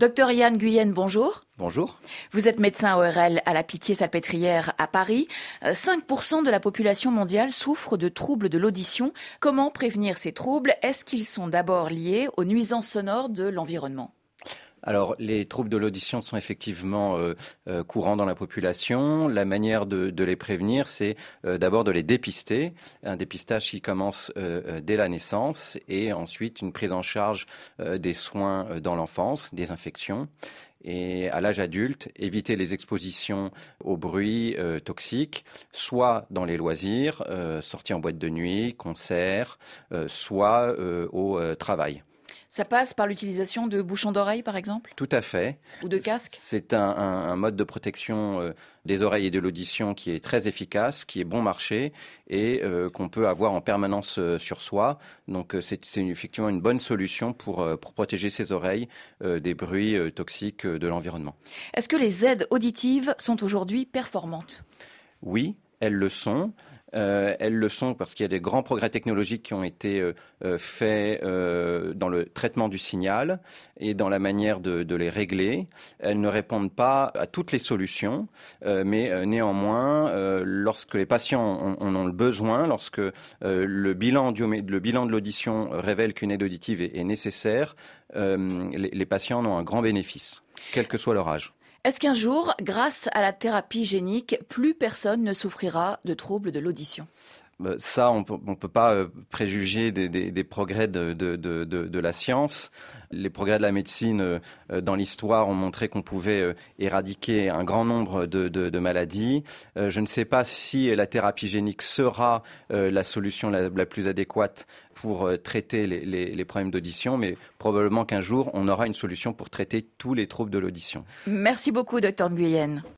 Docteur Yann Guyenne, bonjour. Bonjour. Vous êtes médecin ORL à la Pitié-Salpêtrière à Paris. 5% de la population mondiale souffre de troubles de l'audition. Comment prévenir ces troubles? Est-ce qu'ils sont d'abord liés aux nuisances sonores de l'environnement? Alors, les troubles de l'audition sont effectivement euh, euh, courants dans la population. La manière de, les prévenir, c'est euh, d'abord de les dépister. Un dépistage qui commence dès la naissance et ensuite une prise en charge des soins dans l'enfance, des infections. Et à l'âge adulte, éviter les expositions aux bruits toxiques, soit dans les loisirs, sorties en boîte de nuit, concerts, soit au travail. Ça passe par l'utilisation de bouchons d'oreilles, par exemple Tout à fait. Ou de casques C'est un, mode de protection euh, des oreilles et de l'audition qui est très efficace, qui est bon marché et euh, qu'on peut avoir en permanence euh, sur soi. Donc c'est effectivement une bonne solution pour, pour protéger ses oreilles des bruits toxiques de l'environnement. Est-ce que les aides auditives sont aujourd'hui performantes? Oui, elles le sont. Euh, elles le sont parce qu'il y a des grands progrès technologiques qui ont été euh, euh, faits dans le traitement du signal et dans la manière de, les régler. Elles ne répondent pas à toutes les solutions, mais néanmoins, lorsque les patients en ont, le besoin, lorsque le bilan, de l'audition révèle qu'une aide auditive est, nécessaire, les, les patients en ont un grand bénéfice, quel que soit leur âge. Est-ce qu'un jour, grâce à la thérapie génique, plus personne ne souffrira de troubles de l'audition? Ça, on ne peut pas euh, préjuger des, progrès de, la science. Les progrès de la médecine euh, euh, dans l'histoire ont montré qu'on pouvait éradiquer un grand nombre de, maladies. Je ne sais pas si la thérapie génique sera la solution la, plus adéquate pour traiter les, les problèmes d'audition, mais probablement qu'un jour, on aura une solution pour traiter tous les troubles de l'audition. Merci beaucoup, docteur Nguyen.